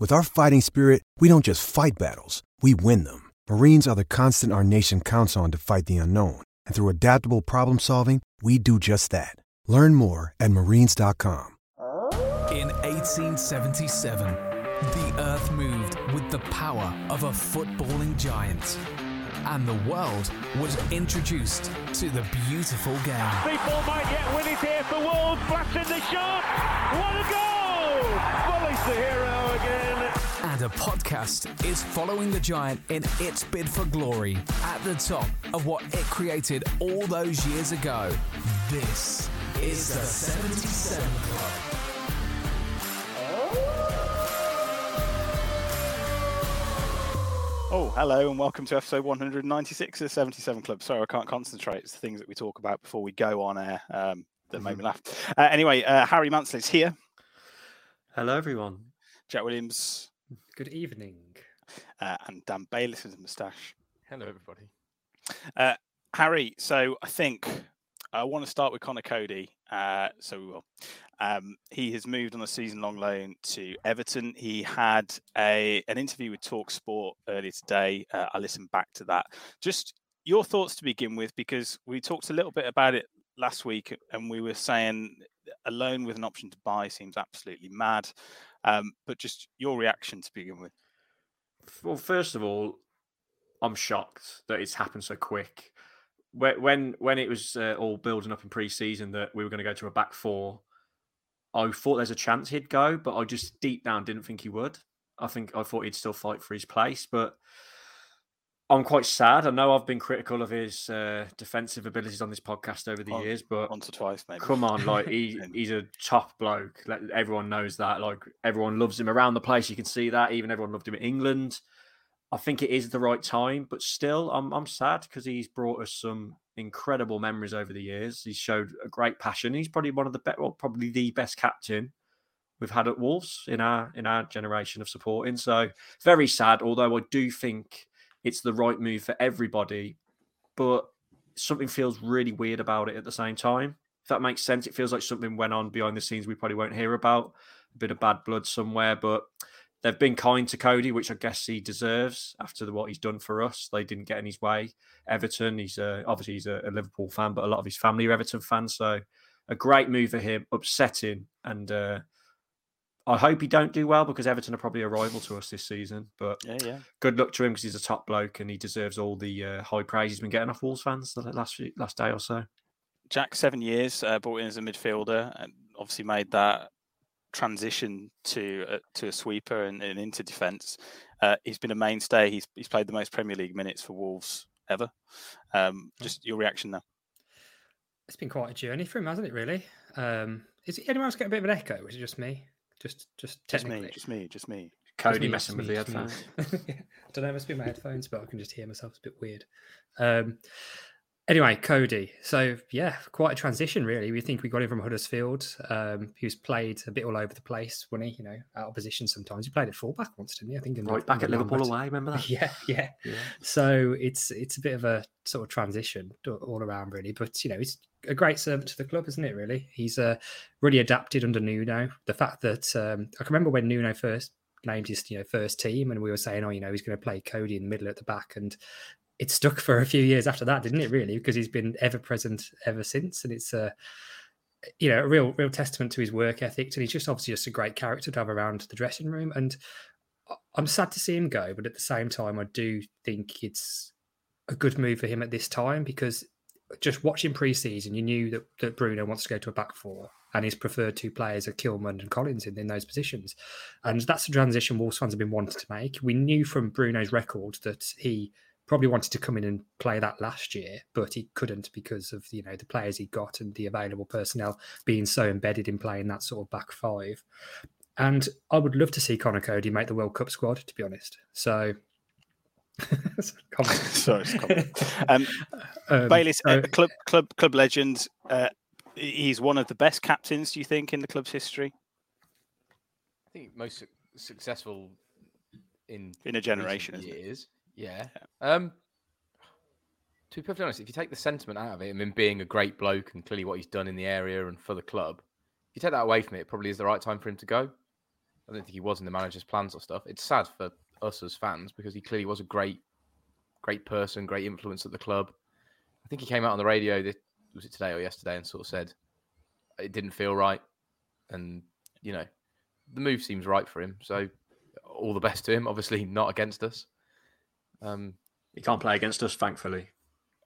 With our fighting spirit, we don't just fight battles, we win them. Marines are the constant our nation counts on to fight the unknown. And through adaptable problem solving, we do just that. Learn more at marines.com. In 1877, the earth moved with the power of a footballing giant. And the world was introduced to the beautiful game. People might yet win it here for Wolves. Blasting the shot. What a goal! Bully's the hero again. And a podcast is following the giant in its bid for glory at the top of what it created all those years ago. This is the 77 Club. Oh, hello, and welcome to episode 196 of the 77 Club. Sorry, I can't concentrate. It's the things that we talk about before we go on air um, that made me laugh. Uh, anyway, uh, Harry Mansley's here. Hello, everyone. Jack Williams Good evening. uh, and Dan Bayliss with a moustache. Hello, everybody. Uh, Harry, so I think I want to start with Conor Coady. Uh, so we will. Um, he has moved on a season-long loan to Everton. He had a an interview with Talk Sport earlier today. Uh, I listened back to that. Just your thoughts to begin with, because we talked a little bit about it last week, and we were saying a loan with an option to buy seems absolutely mad. Um, but just your reaction to begin with. Well, first of all, I'm shocked that it's happened so quick. When when it was uh, all building up in pre-season that we were going to go to a back four, I thought there's a chance he'd go, but I just deep down didn't think he would. I think I thought he'd still fight for his place, but I'm quite sad. I know I've been critical of his uh, defensive abilities on this podcast over the Well, years, but Once or twice, maybe. Come on, like he, he's a top bloke. Like, everyone knows that. Like everyone loves him around the place. You can see that. Even everyone loved him in England. I think it is the right time, but still, I'm I'm sad because he's brought us some incredible memories over the years. He's showed a great passion. He's probably one of the best, well, probably the best captain we've had at Wolves in our in our generation of supporting. So very sad. Although I do think it's the right move for everybody, but something feels really weird about it at the same time. If that makes sense, it feels like something went on behind the scenes we probably won't hear about. A bit of bad blood somewhere, but they've been kind to Coady, which I guess he deserves after the, what he's done for us. They didn't get in his way. Everton, he's a, obviously he's a, a Liverpool fan, but a lot of his family are Everton fans. So a great move for him, upsetting, and uh, I hope he don't do well because Everton are probably a rival to us this season. But Yeah, yeah. good luck to him because he's a top bloke and he deserves all the uh, high praise he's been getting off Wolves fans the last few, last day or so. Jack, seven years, uh, brought in as a midfielder, and obviously made that transition to uh, to a sweeper and, and into defence. Uh, he's been a mainstay. He's he's played the most Premier League minutes for Wolves ever. Um, just your reaction now. It's been quite a journey for him, hasn't it? Really. Um, is anyone else getting a bit of an echo? Or is it just me? Just, just Just technically. me, just me, just me. Cody me, messing just with me, the headphones. Yeah. I don't know, it must be my headphones, but I can just hear myself. It's a bit weird. Um, anyway, Coady. So, yeah, quite a transition, really. We think we got him from Huddersfield. Um, he was played a bit all over the place, wasn't he? You know, out of position sometimes. He played at fullback once, didn't he? I think. in the- Right back at Liverpool away, remember that? Yeah, yeah. Yeah. So it's it's a bit of a sort of transition all around, really. But you know, he's a great servant to the club, isn't it? Really, he's uh, really adapted under Nuno. The fact that um, I can remember when Nuno first named his you know first team, and we were saying, oh, you know, he's going to play Coady in the middle at the back, and it stuck for a few years after that, didn't it? Really, because he's been ever present ever since, and it's a you know a real real testament to his work ethic, and he's just obviously just a great character to have around the dressing room, and. I'm sad to see him go, but at the same time, I do think it's a good move for him at this time because just watching pre-season, you knew that, that Bruno wants to go to a back four, and his preferred two players are Kilman and Collins in, in those positions, and that's a transition Wolves fans have been wanting to make. We knew from Bruno's record that he probably wanted to come in and play that last year, but he couldn't because of you know the players he got and the available personnel being so embedded in playing that sort of back five. And I would love to see Conor Coady make the World Cup squad, to be honest. So, comment. Sorry, it's a comment. Um, Um, Bayliss, so- uh, club club club legend. Uh, he's one of the best captains. Do you think in the club's history I think most su- successful in in a generation? recent Isn't it? years. Yeah. Um, to be perfectly honest, if you take the sentiment out of it, I mean, being a great bloke and clearly what he's done in the area and for the club, if you take that away from it, it probably is the right time for him to go. I don't think he was in the manager's plans or stuff. It's sad for us as fans because he clearly was a great, great person, great influence at the club. I think he came out on the radio. This, was it today or yesterday, and sort of said it didn't feel right, and you know, the move seems right for him. So all the best to him. Obviously, not against us. Um, He can't play against us, thankfully.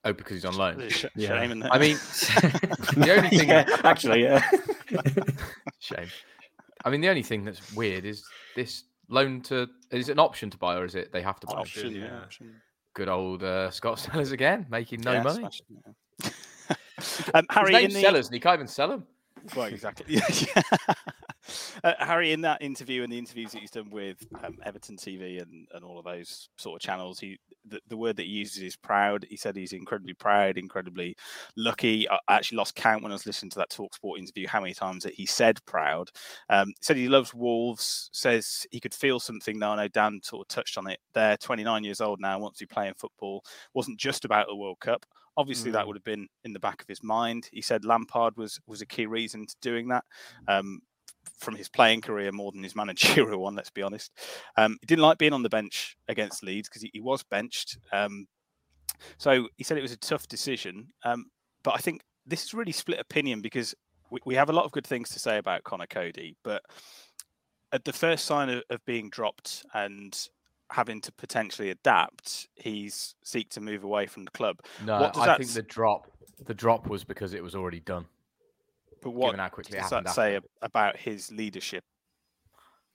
oh, because he's on loan. Sh- Yeah. shame in that. I mean, the only thing, yeah, actually, yeah. shame. I mean, the only thing that's weird is this loan to. Is it an option to buy, or is it they have to buy? option, yeah. yeah. option. Good old uh, Scott Sellars again, making no Yeah, money. smashing it, yeah. um, Harry, His in the Sellers, and he can't even sell them. Well, exactly. Yeah, yeah. uh, Harry, in that interview and the interviews that he's done with um, Everton TV and, and all of those sort of channels, he the, the word that he uses is proud. He said he's incredibly proud, incredibly lucky. I actually lost count when I was listening to that Talk Sport interview how many times that he said proud. Um, said he loves Wolves. Says he could feel something. Now I know Dan sort of touched on it. They're 29 years old now. Wants to be playing football. Wasn't just about the World Cup. Obviously, that Mm. would have been in the back of his mind. He said Lampard was was a key reason to doing that. Um, from his playing career more than his managerial one, let's be honest. Um, he didn't like being on the bench against Leeds because he, he was benched. Um, so he said it was a tough decision. Um, but I think this is really split opinion because we, we have a lot of good things to say about Conor Coady, but at the first sign of, of being dropped and having to potentially adapt, he's seek to move away from the club. No, I think the drop, the drop was because it was already done. But what given how quickly it does happened that say after. about his leadership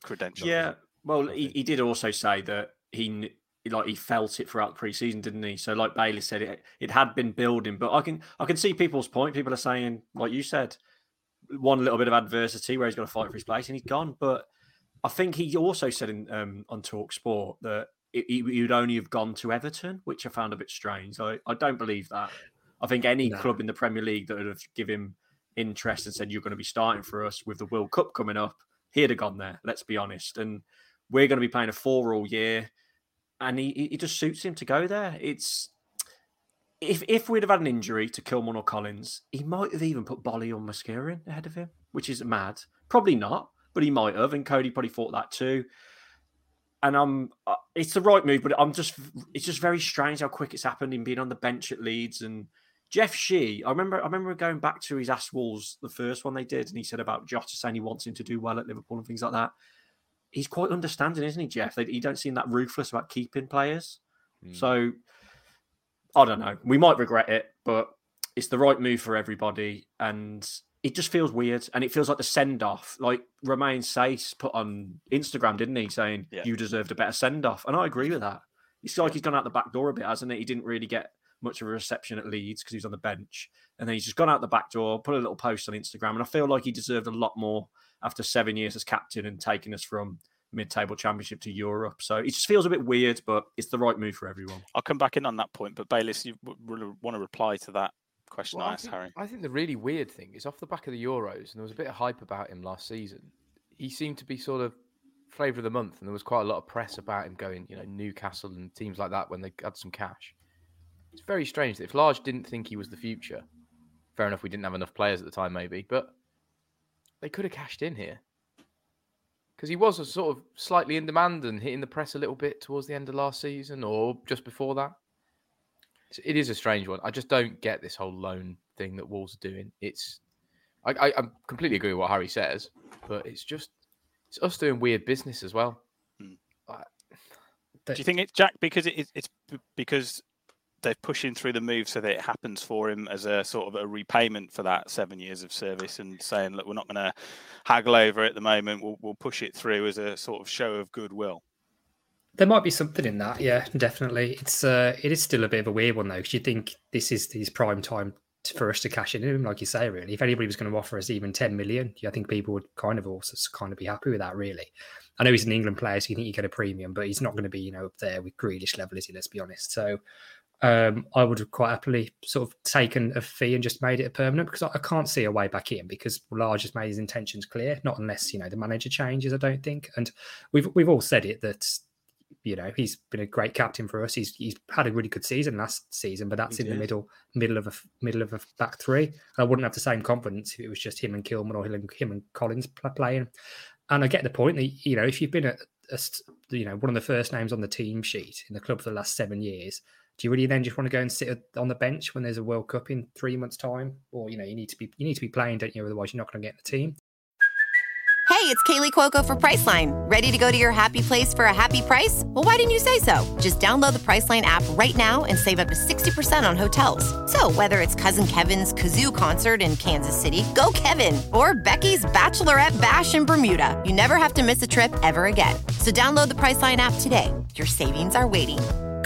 credentials? Yeah. Well, he, he did also say that he like he felt it throughout the preseason, didn't he? So, like Bailey said, it it had been building, but I can I can see people's point. People are saying, like you said, one little bit of adversity where he's got to fight for his place, and he's gone. But I think he also said in um, on Talk Sport that he, he would only have gone to Everton, which I found a bit strange. I, I don't believe that. I think any No. club in the Premier League that would have given him interest and said you're going to be starting for us with the World Cup coming up, he'd have gone there. Let's be honest. And we're going to be playing a four all year, and he just suits him to go there. It's if if we'd have had an injury to Kilman or Collins, he might have even put Bolly or Mascarin ahead of him, which is mad. Probably not, but he might have, and Coady probably thought that too. And I'm, uh, it's the right move, but I'm just, it's just very strange how quick it's happened. Him being on the bench at Leeds and Jeff Shi. I remember, I remember going back to his Ask Wolves, the first one they did, and he said about Jota saying he wants him to do well at Liverpool and things like that. He's quite understanding, isn't he, Jeff? They, he don't seem that ruthless about keeping players. Mm. So I don't know. We might regret it, but it's the right move for everybody, and it just feels weird. And it feels like the send off, like Romain Saïss put on Instagram, didn't he, saying Yeah. you deserved a better send off, and I agree with that. It's like he's gone out the back door a bit, hasn't it? He didn't really get much of a reception at Leeds because he was on the bench. And then he's just gone out the back door, put a little post on Instagram. And I feel like he deserved a lot more after seven years as captain and taking us from mid-table championship to Europe. So it just feels a bit weird, but it's the right move for everyone. I'll come back in on that point, but Bayliss, you w- want to reply to that question Well, I I asked think, Harry? I think the really weird thing is off the back of the Euros, and there was a bit of hype about him last season. He seemed to be sort of flavour of the month, and there was quite a lot of press about him going, you know, Newcastle and teams like that when they had some cash. It's very strange that if Lage didn't think he was the future, fair enough, we didn't have enough players at the time, maybe, but they could have cashed in here because he was a sort of slightly in demand and hitting the press a little bit towards the end of last season or just before that. So It is a strange one. I just don't get this whole loan thing that Wolves are doing. It's, I, I, I completely agree with what Harry says, but it's just, it's us doing weird business as well. Hmm. Do you think it's Jack because it, it- it's because they're pushing through the move so that it happens for him as a sort of a repayment for that seven years of service and saying, look, we're not going to haggle over it at the moment. We'll, we'll push it through as a sort of show of goodwill. There might be something in that, yeah, definitely. It's uh, it is still a bit of a weird one though, because you think this is his prime time for us to cash in him, like you say. Really, if anybody was going to offer us even ten million, I think people would kind of also kind of be happy with that. Really, I know he's an England player, so you think you get a premium, but he's not going to be, you know, up there with Grealish level, is he? Let's be honest. So, um, I would have quite happily sort of taken a fee and just made it a permanent because I, I can't see a way back in because Lage has made his intentions clear, not unless you know the manager changes. I don't think, and we've we've all said it that you know he's been a great captain for us. He's he's had a really good season last season, but that's He in the middle middle of a middle of a back three. I wouldn't have the same confidence if it was just him and Kilman or him, him and Collins pl- playing. And I get the point that you know if you've been a, a you know one of the first names on the team sheet in the club for the last seven years, do you really then just want to go and sit on the bench when there's a World Cup in three months' time? Or you know you need to be you need to be playing, don't you? Otherwise you're not going to get the team. Hey, it's Kaley Cuoco for Priceline. Ready to go to your happy place for a happy price? Well, why didn't you say so? Just download the Priceline app right now and save up to 60% on hotels. So, whether it's Cousin Kevin's Kazoo concert in Kansas City, go Kevin, or Becky's Bachelorette Bash in Bermuda, you never have to miss a trip ever again. So, download the Priceline app today. Your savings are waiting.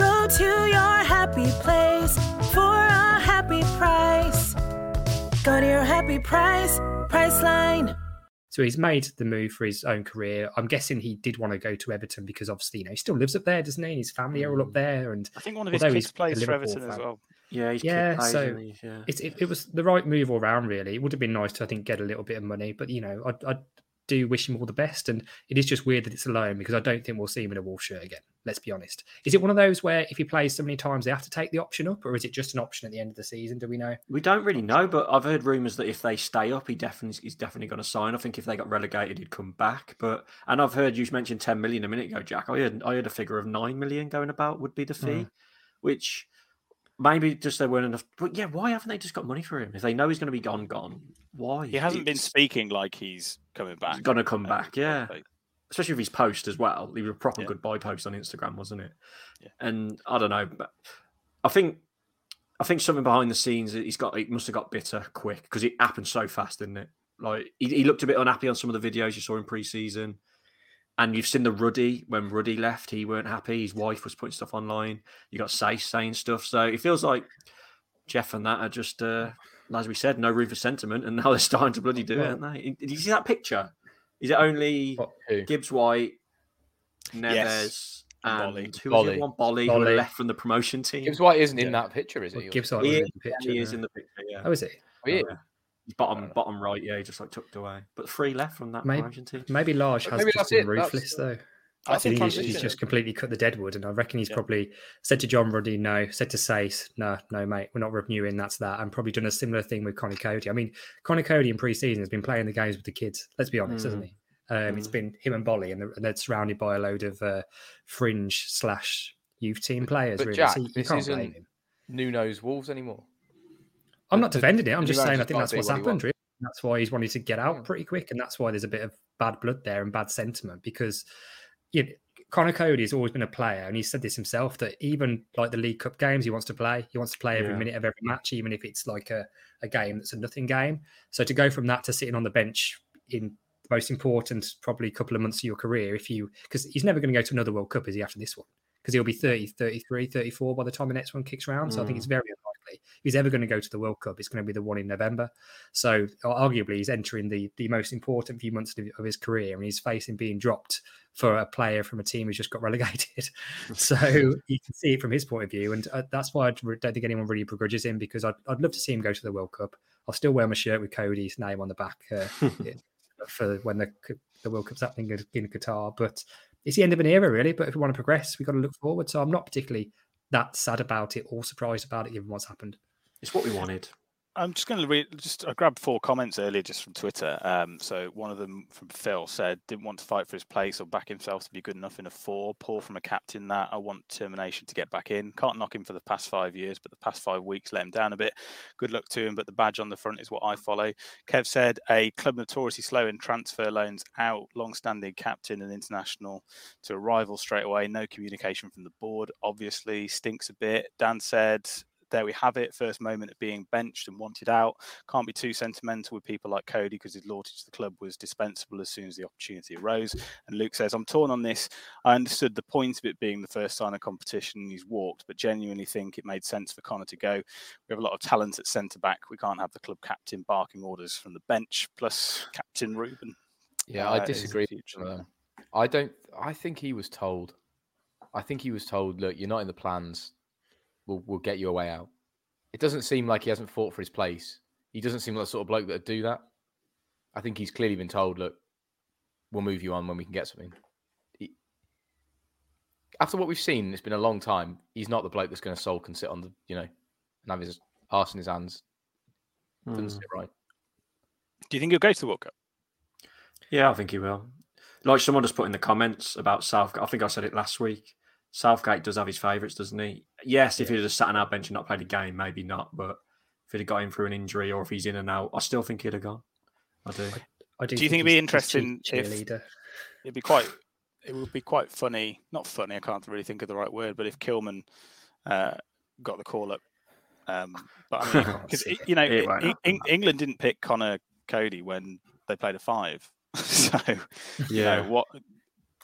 Go to your happy place for a happy price. Go to your happy price, Priceline. So he's made the move for his own career. I'm guessing he did want to go to Everton because obviously, you know, he still lives up there, doesn't he? And His family are all up hmm. there, and I think one of his although kids he's a plays for Liverpool Everton as well. Yeah, he's Yeah, plays, so isn't yeah. It, it, it was the right move all round, really. It would have been nice to, I think, get a little bit of money, but you know, I, I do wish him all the best. And it is just weird that it's a loan because I don't think we'll see him in a Wolf shirt again. Let's be honest. Is it one of those where if he plays so many times, they have to take the option up, or is it just an option at the end of the season? Do we know? We don't really know, but I've heard rumours that if they stay up, he definitely he's definitely going to sign. I think if they got relegated, he'd come back. But and I've heard you mentioned ten million a minute ago, Jack. I heard I heard a figure of nine million going about would be the fee, Mm. which maybe just there weren't enough. But yeah, why haven't they just got money for him if they know he's going to be gone? Gone. Why? He hasn't been speaking like he's coming back. He's going to come back. Yeah. like- especially with his post as well. He was a proper Yeah. goodbye post on Instagram, wasn't it? Yeah. And I don't know, but I think I think something behind the scenes he's got. He must have got bitter quick because it happened so fast, didn't it? Like he, he looked a bit unhappy on some of the videos you saw in pre-season. And you've seen the Ruddy when Ruddy left, he weren't happy. His wife was putting stuff online. You got Saïss saying stuff. So it feels like Jeff and that are just, uh, as we said, no room for sentiment. And now they're starting to bloody do it, aren't they? Did you see that picture? Is it only Who? Gibbs White, Neves, Yes, and and Bolly. who was the Bolly. other one? Bolly, who left from the promotion team. Gibbs White isn't Yeah. in that picture, is Well, he? Gibbs he, White was is, in the yeah, picture. he is in the picture. Yeah, Oh, is it? Oh. Yeah. He's bottom bottom right. Yeah, he just like tucked away. But three left from that Maybe- promotion team. Maybe Lage has maybe just been it, that's- ruthless, though. I I think he's, he's just completely cut the deadwood, and I reckon he's Yeah. probably said to John Ruddy, "No," said to Saïss, "No, no, mate, we're not renewing. That's that." And probably done a similar thing with Connie Coady. I mean, Connie Coady in pre-season has been playing the games with the kids. Let's be honest, hasn't he? Um, It's Mm. been him and Bolly, and they're, and they're surrounded by a load of uh, fringe slash youth team players. But really, Jack, so you, this can't blame isn't him. Nuno's Wolves anymore. I'm not defending it. I'm just saying I think that's what's what happened. Really. That's why he's wanted to get out Yeah. pretty quick, and that's why there's a bit of bad blood there and bad sentiment because you know, Conor Coady has always been a player, and he said this himself that even like the League Cup games, he wants to play. He wants to play every Yeah. minute of every match, even if it's like a, a game that's a nothing game. So to go from that to sitting on the bench in the most important probably couple of months of your career, if you because he's never going to go to another World Cup, is he? After this one, because he'll be 30, 33, 34 by the time the next one kicks around. So I think it's Mm. very unlikely. If he's ever going to go to the World Cup, it's going to be the one in November. So arguably, he's entering the, the most important few months of, his career and he's facing being dropped for a player from a team who's just got relegated. so you can see it from his point of view. And uh, that's why I don't think anyone really begrudges him because I'd, I'd love to see him go to the World Cup. I'll still wear my shirt with Coady's name on the back uh, for when the, the World Cup's happening in- in Qatar. But it's the end of an era, really. But if we want to progress, we've got to look forward. So I'm not particularly that sad about it or surprised about it, given what's happened. It's what we wanted. I'm just going to read. Just I grabbed four comments earlier just from Twitter. Um, so one of them from Phil said didn't want to fight for his place or back himself to be good enough in a four. Poor from a captain that I want determination to get back in. Can't knock him for the past five years, but the past five weeks let him down a bit. Good luck to him, but the badge on the front is what I follow. Kev said a club notoriously slow in transfer loans out. Long-standing captain and international to a rival straight away. No communication from the board. Obviously stinks a bit. Dan said there we have it. First moment of being benched and wanted out. Can't be too sentimental with people like Coady because his loyalty to the club was dispensable as soon as the opportunity arose. And Luke says, I'm torn on this. I understood the point of it being the first sign of competition. He's walked, but genuinely think it made sense for Conor to go. We have a lot of talent at centre back. We can't have the club captain barking orders from the bench, plus Captain Ruben. Yeah, uh, I disagree. I don't. I think he was told. I think he was told, look, you're not in the plans. We'll we'll get you a way out. It doesn't seem like he hasn't fought for his place. He doesn't seem like the sort of bloke that would do that. I think he's clearly been told, look, we'll move you on when we can get something. He- after what we've seen, it's been a long time. He's not the bloke that's going to sulk and sit on the, you know, and have his arse in his hands. Doesn't Mm. sit right. Do you think he'll go to the World Cup? Yeah, I think he will. Like someone just put in the comments about Southgate. I think I said it last week. Southgate does have his favourites, doesn't he? Yes, if he'd have sat on our bench and not played a game, maybe not. But if he'd have got him through an injury or if he's in and out, I still think he'd have gone. I do. I do, Do you think it'd be interesting cheer- if it'd be quite it would be quite funny not funny i can't really think of the right word but if kilman uh, got the call up um, but i mean because you know It won't Eng- england didn't pick conor coady when they played a five so you Yeah. know what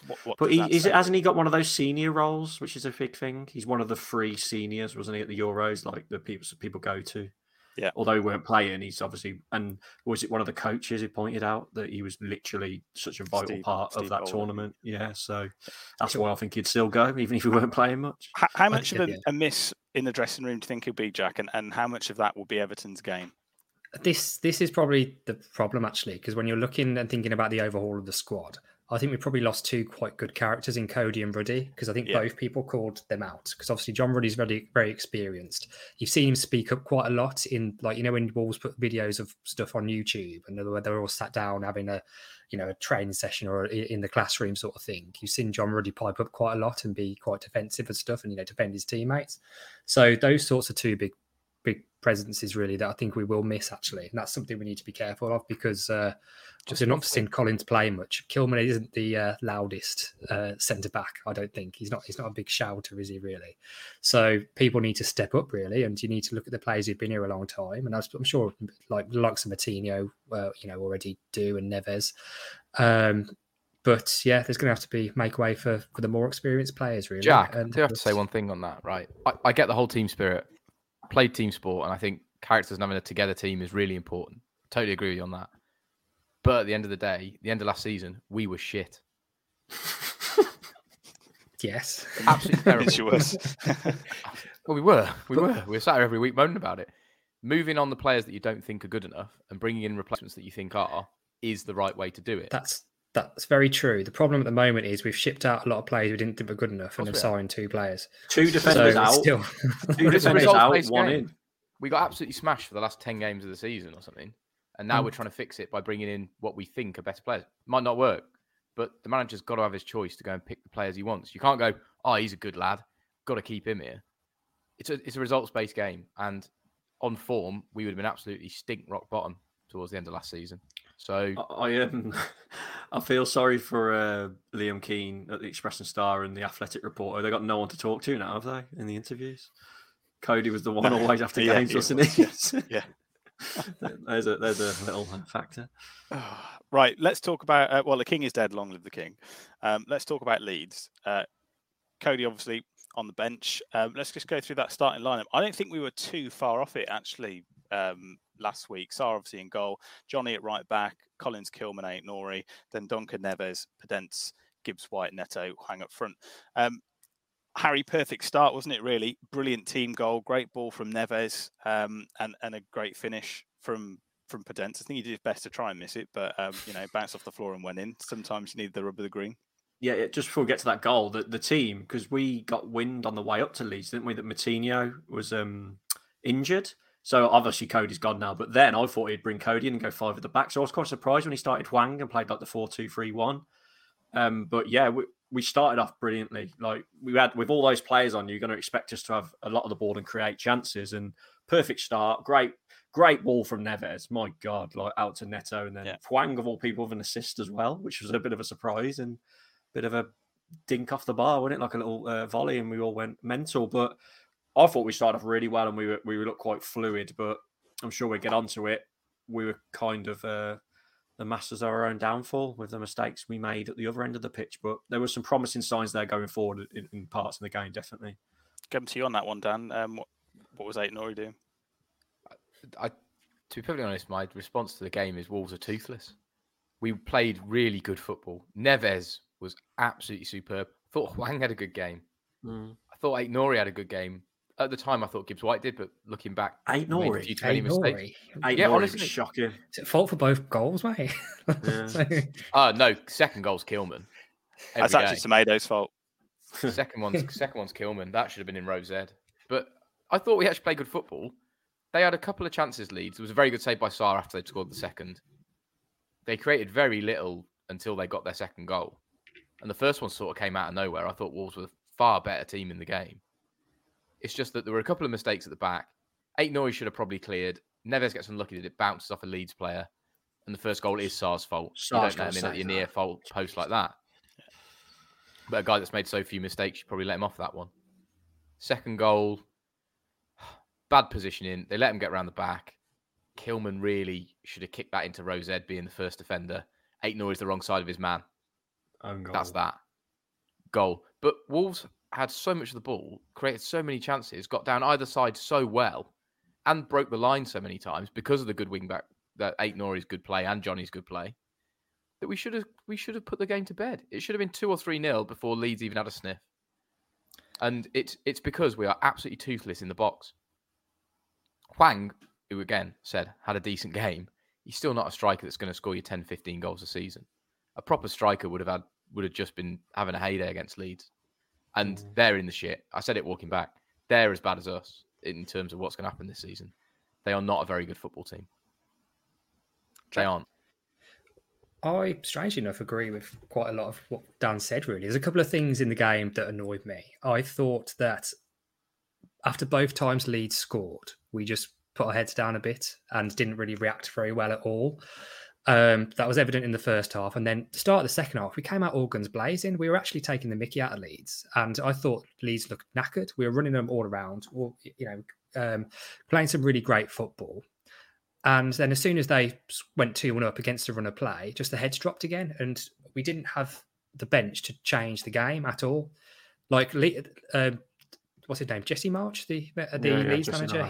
what, what But does he, that is say? it, hasn't he got one of those senior roles, which is a big thing? He's one of the three seniors, wasn't he, at the Euros, like the people people go to. Yeah. Although he weren't playing, he's obviously and was it one of the coaches who pointed out that he was literally such a vital Steve- part Steve of that Boland. tournament? Yeah, so that's why I think he'd still go, even if he weren't playing much. how, how much of a, yeah. a miss in the dressing room do you think he'll be jack and, and how much of that will be everton's game this this is probably the problem actually because when you're looking and thinking about the overhaul of the squad i think we probably lost two quite good characters in coady and ruddy because i think Yeah. both people called them out because obviously john ruddy's very very experienced. You've seen him speak up quite a lot in like you know when wolves put videos of stuff on youtube and they're, they're all sat down having a you know a training session or i- in the classroom sort of thing. You've seen john ruddy pipe up quite a lot and be quite defensive and stuff and you know defend his teammates. So those sorts of two big big presences really that I think we will miss actually, and that's something we need to be careful of because uh, just not seen Collins play much. Kilman isn't the uh, loudest uh, centre back, I don't think. He's not. He's not a big shouter, is he? Really? So people need to step up really, and you need to look at the players who've been here a long time. And I'm sure, like likes of Moutinho, uh, you know, already do, and Neves. Um, but yeah, there's going to have to be make way for for the more experienced players, really. Jack, and I do have to say one thing on that, right? I, I get the whole team spirit. Played team sport, and I think characters and having a together team is really important. Totally agree with you on that. But at the end of the day, the end of last season, we were shit. Yes, Absolutely terrible. Yes, you was. well, we were. We were. We were sat here every week moaning about it. Moving on the players that you don't think are good enough and bringing in replacements that you think are is the right way to do it. That's that's very true. The problem at the moment is we've shipped out a lot of players we didn't think were good enough and have we have. signed two players. Two defenders So out. still- Two But it's a defenders out, one game. in. We got absolutely smashed for the last 10 games of the season or something. And now Mm. we're trying to fix it by bringing in what we think are better players. Might not work, but the manager's got to have his choice to go and pick the players he wants. You can't go, oh, he's a good lad. Got to keep him here. It's a, it's a results based game. And on form, we would have been absolutely stink rock bottom towards the end of last season. So I I, um, I feel sorry for uh, Liam Keen at the Express and Star and the Athletic Reporter. They got no one to talk to now, have they? In the interviews, Coady was the one always after Yeah, games, wasn't was, he? yes. Yeah. there's a there's a little factor. right, let's talk about. Uh, well, the king is dead. Long live the king. Um, let's talk about Leeds. Uh, Coady obviously on the bench. Um, let's just go through that starting lineup. I don't think we were too far off it actually um, last week. Sá obviously in goal, Johnny at right back, Collins, Kilman, Aït-Nouri, then Duncan Neves, Podence, Gibbs White, Neto, Hwang up front. Um, Harry, perfect start, wasn't it? Really brilliant team goal, great ball from Neves, um, and and a great finish from from Podence. I think he did his best to try and miss it, but um, you know, bounced off the floor and went in. Sometimes you need the rub of the green. Yeah, just before we get to that goal, the, the team because we got wind on the way up to Leeds, didn't we? That Moutinho was um, injured. So obviously Coady's gone now. But then I thought he'd bring Coady in and go five at the back. So I was quite surprised when he started Hwang and played like the 4 2 3 1. Um, but yeah, we, we started off brilliantly. Like we had with all those players on, you're going to expect us to have a lot of the ball and create chances. And perfect start, great, great ball from Neves. My God, like out to Neto, and then yeah. Hwang of all people with an assist as well, which was a bit of a surprise and a bit of a dink off the bar, wasn't it? Like a little uh, volley, and we all went mental. But I thought we started off really well, and we were we looked quite fluid. But I'm sure we'll get onto it. We were kind of. Uh, the masters of our own downfall with the mistakes we made at the other end of the pitch. But there were some promising signs there going forward in, in parts of the game, definitely. Come to you on that one, Dan. Um, what, what was Aït-Nouri doing? I, I, to be perfectly honest, my response to the game is Wolves are toothless. We played really good football. Neves was absolutely superb. I thought Hwang had a good game. Mm. I thought Aït-Nouri had a good game at the time I thought Gibbs White did, but looking back, Aït-Nouri, a few too many mistakes. Eight yeah, honestly, shocking. Is it fault for both goals, mate? Yeah. so... uh, no, second goal's Kilman. That's actually Semedo's fault. second one's second one's Kilman. That should have been in Rose Ed. But I thought we actually played good football. They had a couple of chances leads. It was a very good save by Sá after they scored the second. They created very little until they got their second goal. And the first one sort of came out of nowhere. I thought Wolves were a far better team in the game. It's just that there were a couple of mistakes at the back. Aït-Nouri should have probably cleared. Neves gets unlucky that it bounces off a Leeds player, and the first goal is Sá's fault. Sá's you don't let him in at your near fault post like that. But a guy that's made so few mistakes, you probably let him off that one. Second goal, bad positioning. They let him get around the back. Kilman really should have kicked that into Rose Ed being the first defender. Aït-Nouri is the wrong side of his man. That's that. Goal. But Wolves had so much of the ball, created so many chances, got down either side so well, and broke the line so many times because of the good wing back that Aït-Nouri's good play and Johnny's good play. That we should have we should have put the game to bed. It should have been two or three nil before Leeds even had a sniff. And it's it's because we are absolutely toothless in the box. Hwang, who again said had a decent game, he's still not a striker that's going to score you 10, 15 goals a season. A proper striker would have had would have just been having a heyday against Leeds and they're in the shit. I said it walking back. They're as bad as us in terms of what's going to happen this season. They are not a very good football team. They aren't. I, strangely enough, agree with quite a lot of what Dan said, really. There's a couple of things in the game that annoyed me. I thought that after both times Leeds scored, we just put our heads down a bit and didn't really react very well at all. Um, that was evident in the first half. And then the start the second half, we came out all guns blazing. We were actually taking the mickey out of Leeds. And I thought Leeds looked knackered. We were running them all around, or, you know, um, playing some really great football. And then as soon as they went 2 1 up against the run of play, just the heads dropped again. And we didn't have the bench to change the game at all. Like uh, what's his name, Jesse Marsch, the uh, the yeah, Leeds manager.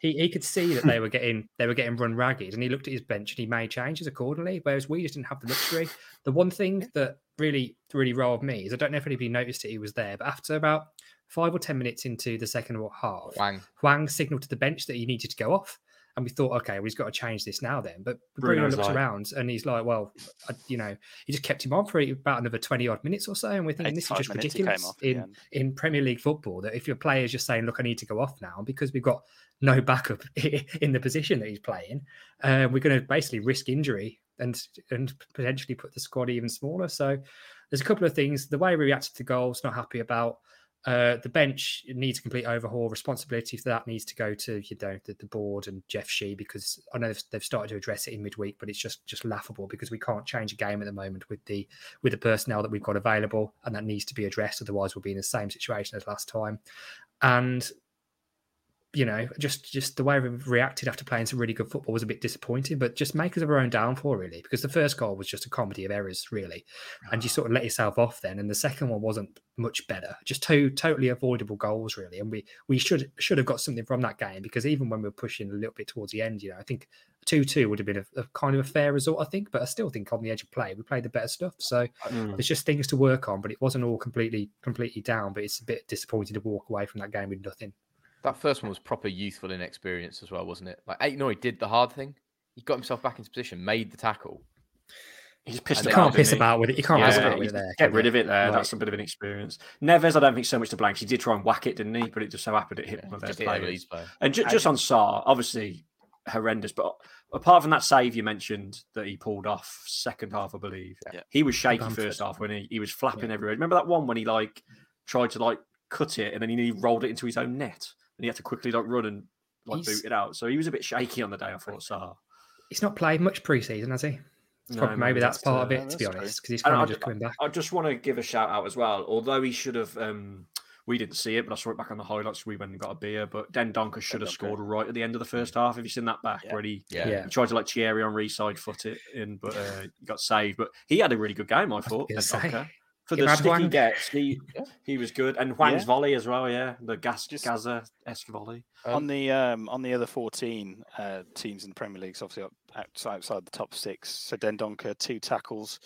He, he, he, could see that they were getting they were getting run ragged, and he looked at his bench and he made changes accordingly. Whereas we just didn't have the luxury. The one thing that really really rolled me is I don't know if anybody noticed it, he was there, but after about five or ten minutes into the second half, Hwang, Hwang signaled to the bench that he needed to go off. And we thought, okay, well, he's got to change this now then. But Bruno Bruno's looks like... around and he's like, well, I, you know, he just kept him on for about another 20 odd minutes or so. And we're thinking this is just ridiculous in, in Premier League football that if your player's is just saying, look, I need to go off now because we've got no backup in the position that he's playing, uh, we're going to basically risk injury and and potentially put the squad even smaller. So there's a couple of things. The way we reacted to goals, not happy about. Uh, the bench needs a complete overhaul. Responsibility for that needs to go to you know the, the board and Jeff Shi because I know they've, they've, started to address it in midweek, but it's just just laughable because we can't change a game at the moment with the with the personnel that we've got available, and that needs to be addressed. Otherwise, we'll be in the same situation as last time. And you know, just just the way we reacted after playing some really good football was a bit disappointing. But just make us of our own downfall, really, because the first goal was just a comedy of errors, really, and you sort of let yourself off then. And the second one wasn't much better, just two totally avoidable goals, really. And we we should should have got something from that game because even when we were pushing a little bit towards the end, you know, I think two two would have been a, a kind of a fair result, I think. But I still think on the edge of play, we played the better stuff. So Mm. there's just things to work on, but it wasn't all completely completely down. But it's a bit disappointing to walk away from that game with nothing. That first one was proper youthful inexperience as well, wasn't it? Like Aït-Nouri did the hard thing. He got himself back into position, made the tackle. He's pissed And You can't piss he? about with it. You can't piss about with it there. Get rid of it there. Like- That's a bit of an experience. Neves, I don't think so much to blame. 'cause He did try and whack it, didn't he? But it just so happened it hit Yeah, one of their just hit a players. Player. And ju- just on Sá, obviously horrendous. But apart from that save you mentioned that he pulled off second half, I believe, Yeah. he was shaky first half when he, he was flapping everywhere. Remember that one when he like tried to like cut it and then he nearly rolled it into his own net and he had to quickly like run and like He's- boot it out. So he was a bit shaky on the day. I thought Sá. He's not played much preseason, has he? It's No, probably, maybe maybe that's that's, part uh, of it, no, to be honest, because he's kind I of just coming back. I just want to give a shout out as well. Although he should have, um, we didn't see it, but I saw it back on the highlights. We went and got a beer. But Dendoncker should have Dendoncker. scored right at the end of the first half. Have you seen that back Yeah. where he, Yeah. Yeah. he tried to like Thierry Henry side foot it in, but uh, got saved. But he had a really good game, I thought. Gonna Den say. Donker. For the Ad stick he gets, he, he was good. And Hwang's Yeah. volley as well, yeah. The gas Just- Gaza esque volley. on the um, on the other 14 uh, teams in the Premier League, obviously outside, outside the top six. So Dendoncker, two tackles,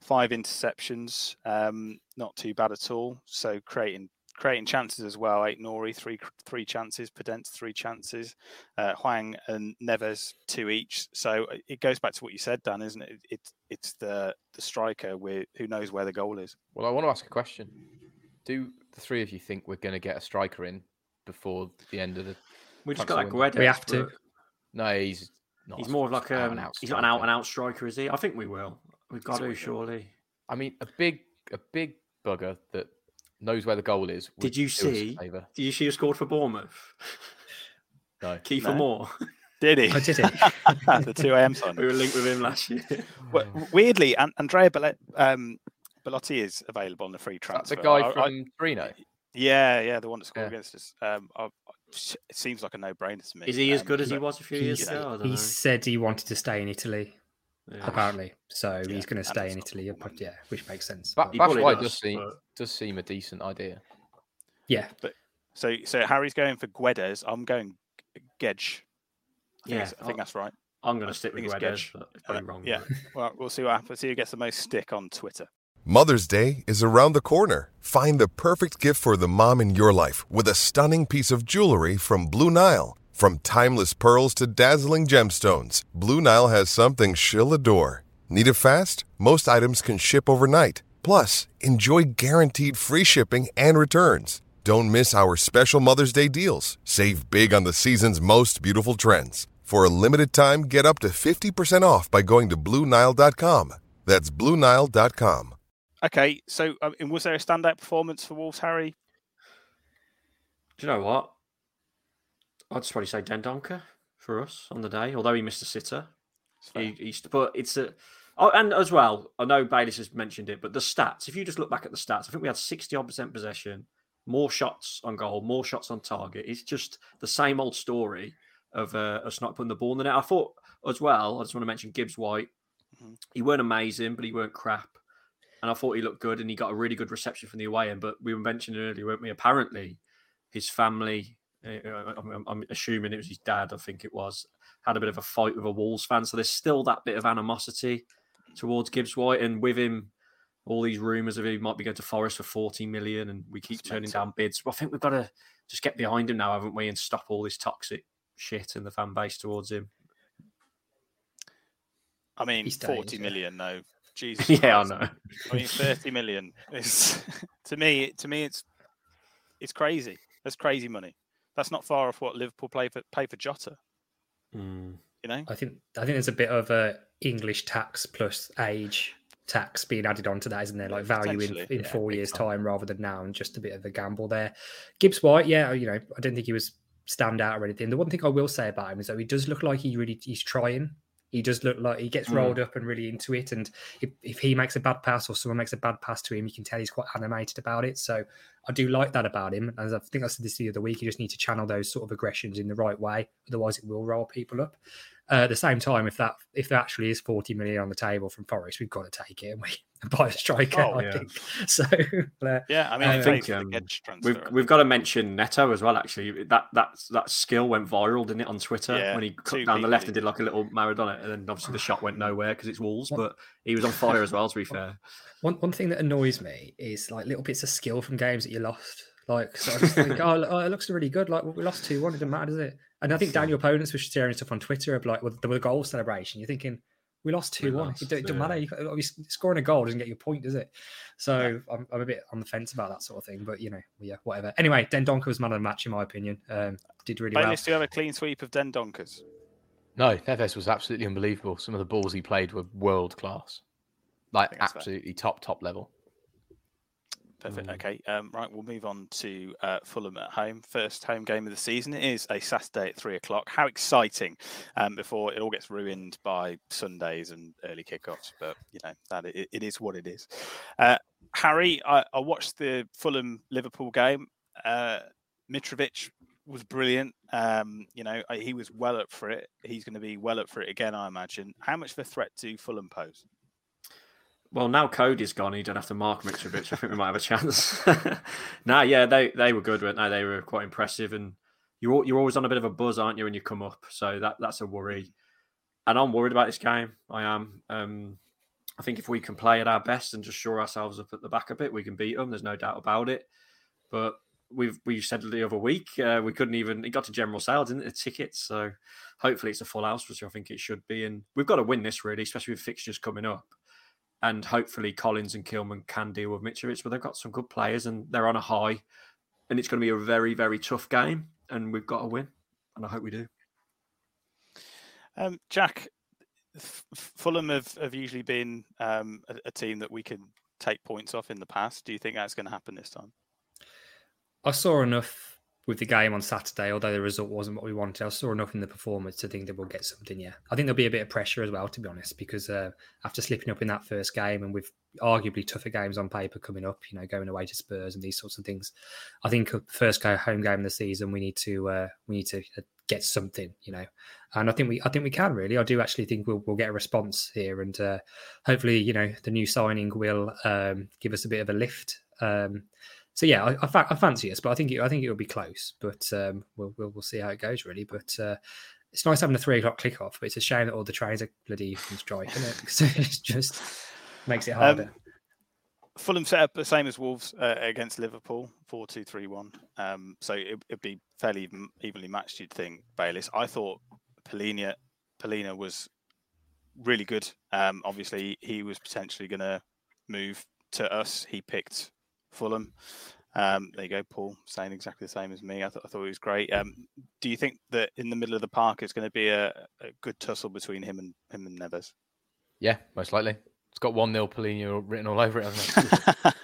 five interceptions, um, not too bad at all. So creating creating chances as well. Aït-Nouri, three three chances. Podence, three chances. Uh, Hwang and Neves, two each. So uh, it goes back to what you said, Dan, isn't it? It's it's the the striker with who knows where the goal is. Well, I want to ask a question. Do the three of you think we're going to get a striker in before the end of the? We just got that window. Guedes. We have to. No, he's not. He's a more of like a. um, out he's not an out and out striker, is he? I think we will. We've got to, surely. I mean, a big, a big bugger that knows where the goal is. Did you do us a see? Did you see who scored for Bournemouth? No. Kieffer No. Moore. Did he? Oh, did he? the two AM sign. we were linked with him last year. Well, weirdly, An- Andrea Bel- um, Belotti is available on the free Is that transfer. the guy I- I- from Torino. yeah, yeah, the one that scored Yeah. against us. Um, I, I- it seems like a no-brainer to me. Is he as Um, good as he was a few He, years ago? He know. said he wanted to stay in Italy, Yeah. apparently. So Yeah, he's going to stay in Italy, performing. yeah, which makes sense. But but- He Bash does, does seem but- does seem a decent idea. yeah, So, so Harry's going for Guedes. I'm going Gedge. I Yeah, I think that's right. I'm going to stick with Guedes. Gedge. but it's probably Uh, wrong. yeah. Well, we'll see what happens. See who gets the most stick on Twitter. Mother's Day is around the corner. Find the perfect gift for the mom in your life with a stunning piece of jewelry from Blue Nile. From timeless pearls to dazzling gemstones, Blue Nile has something she'll adore. Need it fast? Most items can ship overnight. Plus, enjoy guaranteed free shipping and returns. Don't miss our special Mother's Day deals. Save big on the season's most beautiful trends. For a limited time, get up to 50% off by going to BlueNile.com. That's BlueNile.com. Okay, so um, and was there a standout performance for Wolves, Harry? Do you know what? I'd just probably say Dendoncker for us on the day, although he missed a sitter. He, he's, but it's a. Oh, and as well, I know Bayliss has mentioned it, but the stats, if you just look back at the stats, I think we had 60 odd percent possession, more shots on goal, more shots on target. It's just the same old story of uh, us not putting the ball in the net. I thought as well, I just want to mention Gibbs White. Mhm. He weren't amazing, but he weren't crap. And I thought he looked good and he got a really good reception from the away end. But we were mentioning earlier, weren't we? Apparently, his family, I'm, I'm assuming it was his dad, I think it was, had a bit of a fight with a Wolves fan. So there's still that bit of animosity towards Gibbs White. And with him, all these rumours of he might be going to Forest for 40 million and we keep It's turning mental. down bids. Well, I think we've got to just get behind him now, haven't we? And stop all this toxic shit in the fan base towards him. I mean, He's forty yeah. million. No, Jesus. yeah, I know. I mean, thirty million is to me. To me, it's it's crazy. That's crazy money. That's not far off what Liverpool play for pay for Jota. Mm. You know, I think I think there's a bit of a English tax plus age tax being added onto that, isn't there? Like value in, in yeah, four years' time. time rather than now, and just a bit of a gamble there. Gibbs White, yeah, you know, I don't think he was stand out or anything. The one thing I will say about him is that he does look like he really he's trying. He does look like he gets Mm. rolled up and really into it. And if, if he makes a bad pass or someone makes a bad pass to him, you can tell he's quite animated about it. So I do like that about him. As I think I said this the other week, you just need to channel those sort of aggressions in the right way. Otherwise, it will roll people up. Uh, at the same time, if that if there actually is 40 million on the table from Forest, we've got to take it and we and buy a striker. Oh, I yeah. think so. uh, Yeah, I mean, I I think, think um. We've we've got to mention Neto as well. Actually, that that that skill went viral, didn't it, on Twitter Yeah, when he two cut down the people left and did like a little Maradona, and then obviously the shot went nowhere because it's Wolves. But he was on fire as well. To be fair, One one thing that annoys me is like little bits of skill from games that you lost. Like, so I just think, oh, oh, it looks really good. Like, we lost two one. It doesn't matter, does it? And I think Daniel Podence was sharing stuff on Twitter of like with the goal celebration. You're thinking we lost two one. It, don't- doesn't yeah. matter. You, obviously scoring a goal doesn't get you a point, does it? So I'm, I'm a bit on the fence about that sort of thing. But you know, yeah, whatever. Anyway, Dendoncker was man of the match in my opinion. Um, did really well. Bayliss, do you have a clean sweep of Dendonckers? No, Neves was absolutely unbelievable. Some of the balls he played were world class, like think that's fair. absolutely top top level. Perfect. Okay. Um, right. We'll move on to uh, Fulham at home. First home game of the season. It is a Saturday at three o'clock. How exciting! Um, before it all gets ruined by Sundays and early kickoffs. But you know that it, it is what it is. Uh, Harry, I, I watched the Fulham Liverpool game. Uh, Mitrovic was brilliant. Um, you know he was well up for it. He's going to be well up for it again, I imagine. How much of a threat do Fulham pose? Well now Coady's gone, you don't have to mark Mitrovic. I think we might have a chance. nah, yeah, they they were good, weren't they? They were quite impressive, and you're you're always on a bit of a buzz, aren't you, when you come up? So that that's a worry. And I'm worried about this game. I am. Um, I think if we can play at our best and just shore ourselves up at the back a bit, we can beat them. There's no doubt about it. But we've we said the other week uh, we couldn't even. It got to general sales, didn't it? The tickets. So hopefully it's a full house, which I think it should be. And we've got to win this really, especially with fixtures coming up. And hopefully Collins and Kilman can deal with Mitrovic. But they've got some good players and they're on a high. And it's going to be a very very tough game, and we've got to win. And I hope we do. Um, Jack, F- F- Fulham have, have usually been um, a, a team that we can take points off in the past. Do you think that's going to happen this time? I saw enough with the game on Saturday, although the result wasn't what we wanted. I saw enough in the performance to think that we'll get something. Yeah, I think there'll be a bit of pressure as well, to be honest, because uh, after slipping up in that first game and with arguably tougher games on paper coming up, you know, going away to Spurs and these sorts of things, I think uh, first home game of the season, we need to uh, we need to uh, get something, you know, and I think we I think we can really. I do actually think we'll we'll get a response here, and uh, hopefully, you know, the new signing will um, give us a bit of a lift. Um, so yeah, I, I, fa- I fancy us, but I think it, I think it will be close. But um, we'll, we'll we'll see how it goes really. But uh, it's nice having a three o'clock click off, but it's a shame that all the trains are bloody from strike, isn't it? Because it just makes it harder. Um, Fulham set up the same as Wolves uh, against Liverpool, 4 2 3 1. Um, so it, it'd be fairly even, evenly matched, you'd think, Bayliss. I thought Palhinha, Palhinha was really good. Um, obviously, he was potentially going to move to us. He picked Fulham. Um, there you go, Paul, saying exactly the same as me. I, th- I thought he was great. Um, do you think that in the middle of the park it's going to be a, a good tussle between him and him and Neves? Yeah, most likely. It's got one nil Palhinha written all over it, hasn't it?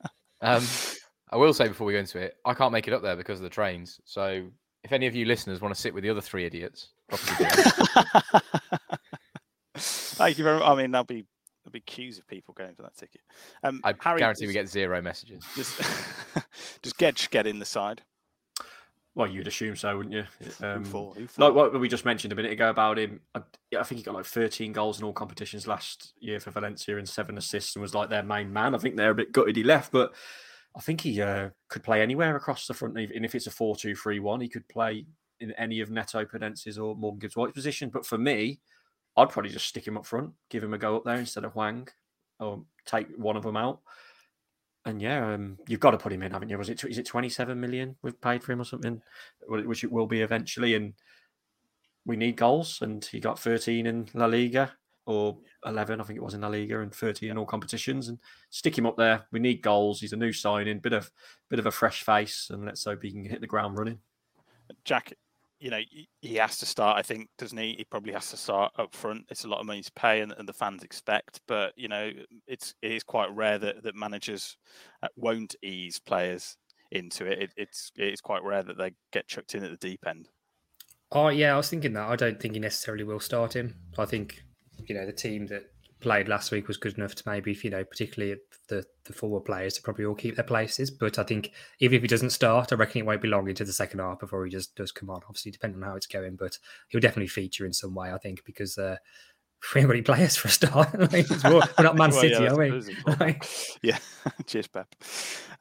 um, I will say before we go into it, I can't make it up there because of the trains. So if any of you listeners want to sit with the other three idiots. Thank you very much. I mean, that'll be there'll be queues of people going for that ticket. Um, I Harry, guarantee we get zero messages. just just get get in the side. Well, you'd assume so, wouldn't you? Um, for? Who like what we just mentioned a minute ago about him. I, I think he got like 13 goals in all competitions last year for Valencia and seven assists and was like their main man. I think they're a bit gutted he left, but I think he uh, could play anywhere across the front. And if it's a 4 2 3 1, he could play in any of Neto Podence's or Morgan Gibbs White's position. But for me, I'd probably just stick him up front, give him a go up there instead of Hwang, or take one of them out. And yeah, um, you've got to put him in, haven't you? Was it is it twenty seven million we've paid for him or something, which it will be eventually. And we need goals, and he got thirteen in La Liga or eleven, I think it was in La Liga, and thirteen in all competitions. And stick him up there. We need goals. He's a new signing, bit of bit of a fresh face, and let's hope he can hit the ground running. Jack, you know, he- has to start. I think, doesn't he? He probably has to start up front. It's a lot of money to pay, and, and the fans expect. But you know, it's it is quite rare that that managers uh, won't ease players into it. it it's it's quite rare that they get chucked in at the deep end. Oh yeah, I was thinking that. I don't think he necessarily will start him. I think you know the team that played last week was good enough to maybe if you know particularly the the forward players to probably all keep their places. But I think even if he doesn't start, I reckon it won't be long into the second half before he just does come on. Obviously, depending on how it's going, but he'll definitely feature in some way. I think because. Uh, we haven't got any players for a start. we're not Man Well, City, yeah, are we? that's the yeah. Cheers, Pep.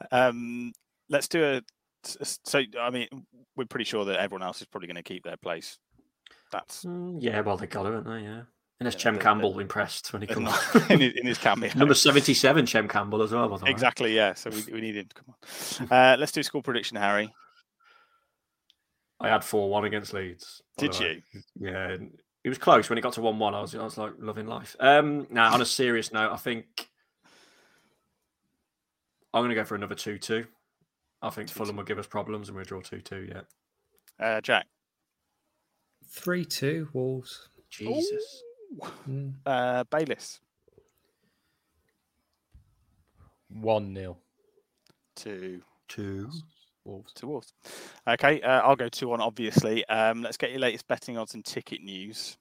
Um, let's do a. So, I mean, we're pretty sure that everyone else is probably going to keep their place. That's Mm, yeah, well, they got it, haven't they? Yeah. Unless Yeah, Chem they- Campbell impressed when he they're come not- on. in his- in his cameo. Number 77, Chem Campbell as well, by the way. exactly. Yeah. So we, we need him to come on. Uh, let's do score prediction, Harry. I had 4 1 against Leeds. Did you? Yeah. It was close when it got to 1 1. I was, I was like loving life. Um, now, on a serious note, I think I'm going to go for another 2 2. I think Fulham will give us problems and we'll draw 2 2, yeah. Uh, Jack. Three two Wolves. Jesus. Mm. Uh, Bayliss. 1 0. Two. Two. Wolves. Two Wolves. Okay. Uh, I'll go 2 1, obviously. Um, let's get your latest betting odds and ticket news.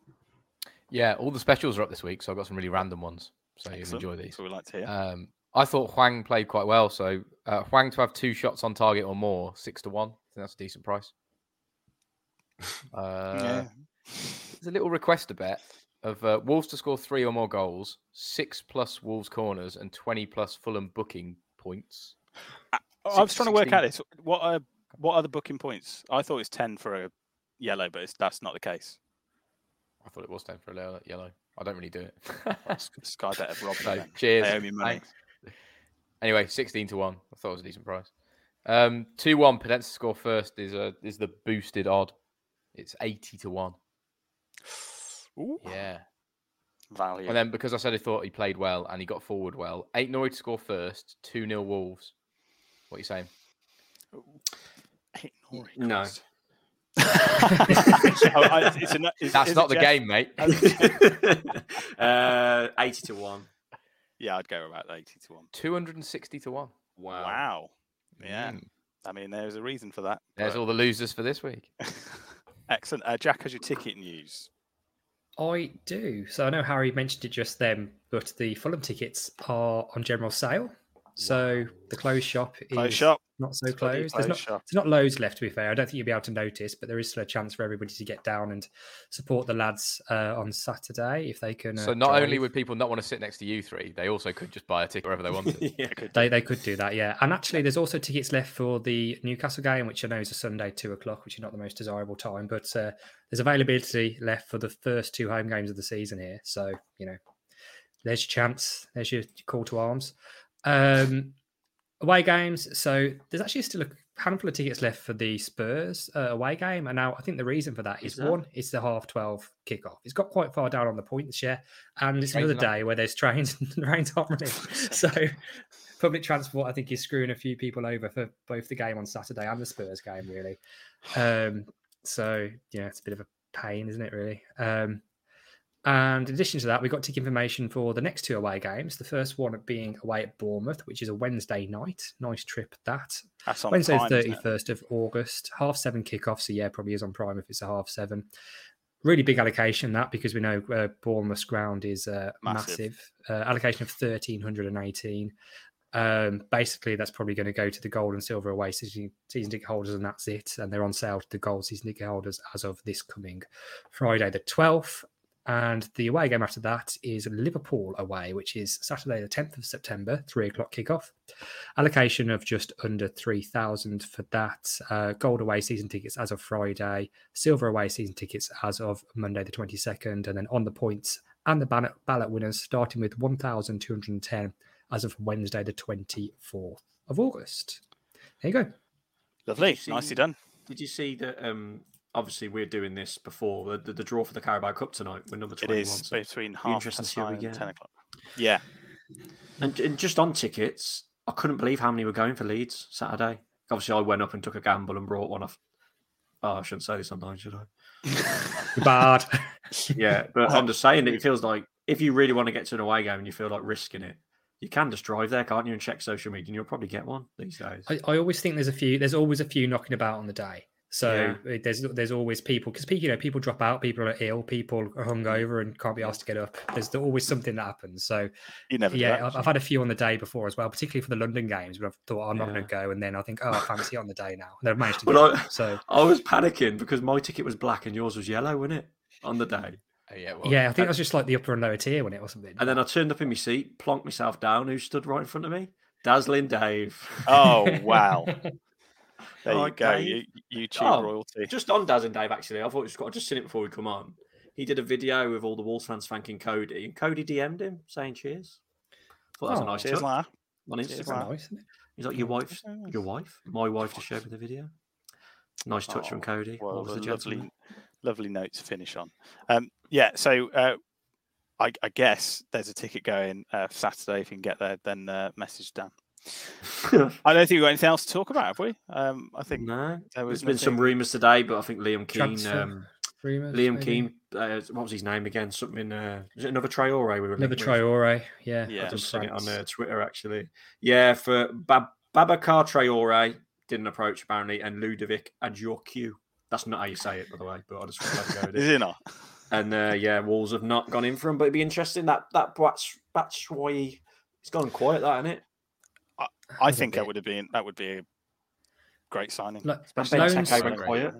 Yeah, all the specials are up this week, so I've got some really random ones. So you Excellent. enjoy these. That's what we like to hear. Um, I thought Hwang played quite well. So uh, Hwang to have two shots on target or more, six to one. I think that's a decent price. Uh, yeah. There's a little request a bet of uh, Wolves to score three or more goals, six plus Wolves corners, and 20 plus Fulham booking points. I was trying to work out this. What are what are the booking points? I thought it was ten for a yellow, but it's, that's not the case. I thought it was 10 for a yellow- yellow. I don't really do it. Sky bet have robbed So, cheers. They owe me money. Thanks. Anyway, 16 to 1. I thought it was a decent price. Um, 2 1, Podence score first is uh, is the boosted odd. It's 80 to 1. Ooh, Yeah. value. And then because I said I thought he played well and he got forward well, Aït-Nouri to score first, 2 0 Wolves. What are you saying? Hey, Norwich, No. Christ. Oh, I- it's a no- is- That's is not the Jeff? game, mate. uh, 80 to 1. Yeah, I'd go about eighty to one. 260 to 1. Wow. Wow. Yeah. Mm. I mean, there's a reason for that. There's but- all the losers for this week. Excellent. Uh, Jack, has your ticket news? I do. So I know Harry mentioned it just then, but the Fulham tickets are on general sale. So the closed shop is Closed shop. Not so It's bloody closed. There's not, there's not loads left, to be fair. I don't think you'll be able to notice, but there is still a chance for everybody to get down and support the lads uh, on Saturday if they can. Uh, So not only would people not want to sit next to you three, they also could just buy a ticket wherever they wanted. yeah. They, they could do that, yeah. And actually, there's also tickets left for the Newcastle game, which I know is a Sunday, two o'clock, which is not the most desirable time. But uh, there's availability left for the first two home games of the season here. So, you know, there's your chance. There's your call to arms. Um, away games. So there's actually still a handful of tickets left for the Spurs uh, away game. And now I think the reason for that is, Is there? one, it's the half 12 kickoff. It's got quite far down on the points, yeah. And it's another day where there's trains and the rains aren't running. so public transport, I think, is screwing a few people over for both the game on Saturday and the Spurs game, really. Um, so yeah, it's a bit of a pain, isn't it? Really. Um, and in addition to that, we got ticket information for the next two away games. The first one being away at Bournemouth, which is a Wednesday night. Nice trip that. That's on Wednesday, Prime, the isn't it? 31st of August, half seven kickoff. So, yeah, probably is on Prime if it's a half seven. Really big allocation that because we know uh, Bournemouth's ground is uh, Massive. massive. Uh, allocation of 1,318. Um, basically, that's probably going to go to the gold and silver away season, season ticket holders, and that's it. And they're on sale to the gold season ticket holders as of this coming Friday, the 12th. And the away game after that is Liverpool away, which is Saturday, the 10th of September, three o'clock kickoff. Allocation of just under 3,000 for that. Uh, gold away season tickets as of Friday, silver away season tickets as of Monday, the 22nd. And then on the points and the ballot, ballot winners, starting with 1,210 as of Wednesday, the 24th of August. There you go. Lovely. see- Nicely done. Did you see that? Um, obviously, we're doing this before the, the, the draw for the Carabao Cup tonight. We're number 21. is so between half past see what we nine and ten o'clock. Yeah. And, and just on tickets, I couldn't believe how many were going for Leeds Saturday. Obviously, I went up and took a gamble and brought one off. Oh, I shouldn't say this online, should I? Bad. Yeah, but I'm just saying that it feels like if you really want to get to an away game and you feel like risking it, you can just drive there, can't you, and check social media, and you'll probably get one these days. I, I always think there's a few. There's always a few knocking about on the day. So uh, there's there's always people because you know people drop out, people are ill, people are hungover and can't be asked to get up. There's always something that happens. So You never yeah, that, I've, I've had a few on the day before as well, particularly for the London games. But I've thought I'm not going to go, and then I think oh I fancy it on the day now. And I've managed to Well, get I, it. So I was panicking because my ticket was black and yours was yellow, wasn't it? On the day. Oh, yeah, well, yeah, I think it was just like the upper and lower tier when it or something. And then I turned up in my seat, plonked myself down. Who stood right in front of me? Dazzling Dave. Oh wow! There you Alright, go. Dave. You, YouTube Oh, royalty. Just on Daz and Dave, actually, I thought we just I'd just seen it before we come on. He did a video with all the Wolves fans thanking Coady, and Coady DM'd him saying cheers. Thought that was a Oh, nice cheers, touch lad. on Instagram. lad. nice, isn't it? He's like, your wife, your wife, my wife, to share with the video. Nice touch from Oh, Coady. Well, what was the lovely, lovely note to finish on. Um, yeah, so uh, I, I guess there's a ticket going uh, Saturday. If you can get there, then uh, message Dan. I don't think we've got anything else to talk about, have we? Um, I think No, there was there's been some rumours today, but I think Liam Keen, um, rumours, Liam maybe? Keen, uh, what was his name again? Something. Uh, is it another Traore? We were Another linked with? Traore, yeah. Yeah, I just seen it on uh, Twitter actually. Yeah, for Bab- Babacar Traore didn't approach apparently, and Ludovic Adjorquiu. That's not how you say it, by the way, but I just wanted to go with Is it. it not? And uh, yeah, Wolves have not gone in for him, but it'd be interesting that that Bats Batshuayi, it's gone quiet, that isn't it? I a think that would have been that would be a great signing. Like, especially loans- Benteke went went quiet.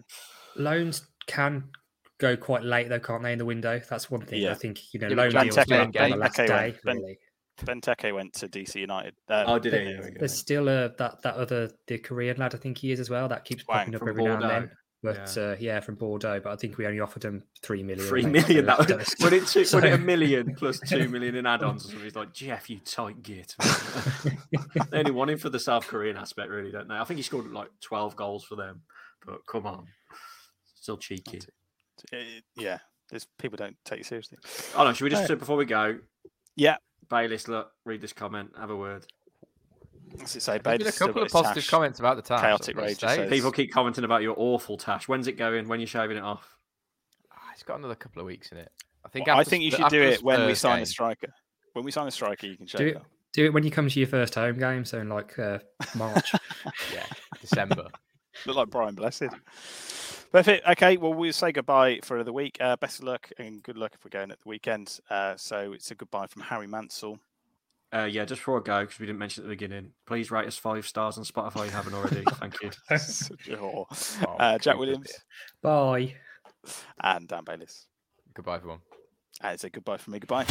Loans can go quite late though, can't they? In the window, that's one thing. Yeah. I think you know Yeah, loan but deals Benteke go went- on the last Benteke day. went- Ben- Really, Benteke went to DC United. Um, Oh, did he? There- There we go. there's still a that that other the Korean lad. I think he is as well. That keeps Hwang popping up from every now and then. But yeah. Uh, yeah, from Bordeaux. But I think we only offered him three million. Three mate, million. so That was, it's- when it took so- when it a million plus two million in add-ons, or something, he's like, Jeff, you tight git. they only want him for the South Korean aspect, really, don't they? I think he scored like twelve goals for them, but come on, still cheeky. yeah, there's people don't take you seriously. Oh no, should we just Right. before we go? Yeah, Bayliss, look, read this comment, have a word. As it say, There's a couple of positive tash. comments about the tash. Chaotic I've Rage says- People keep commenting about your awful tash. When's it going? When you're shaving it off? Ah, It's got another couple of weeks in it. I think. Well, I think you should do it when we sign game. a striker. When we sign a striker, you can do shave it. that. Do it when you come to your first home game. So in like uh, March. Yeah, December. Look like Brian Blessed. Perfect. Okay, well, we'll say goodbye for the week. Uh, best of luck and good luck if we're going at the weekend. Uh, so it's a goodbye from Harry Mansell. Uh, yeah, just for a go, because we didn't mention at the beginning, please rate us five stars on Spotify. if You haven't already. Thank you. Such a whore. Oh, uh, Jack Williams Bye. and Dan Bayliss. Goodbye, everyone. Uh, it's a goodbye from me. Goodbye.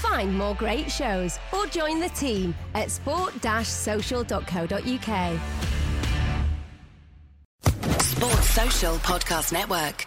Find more great shows or join the team at sport-social.co.uk. Sports Social Podcast Network.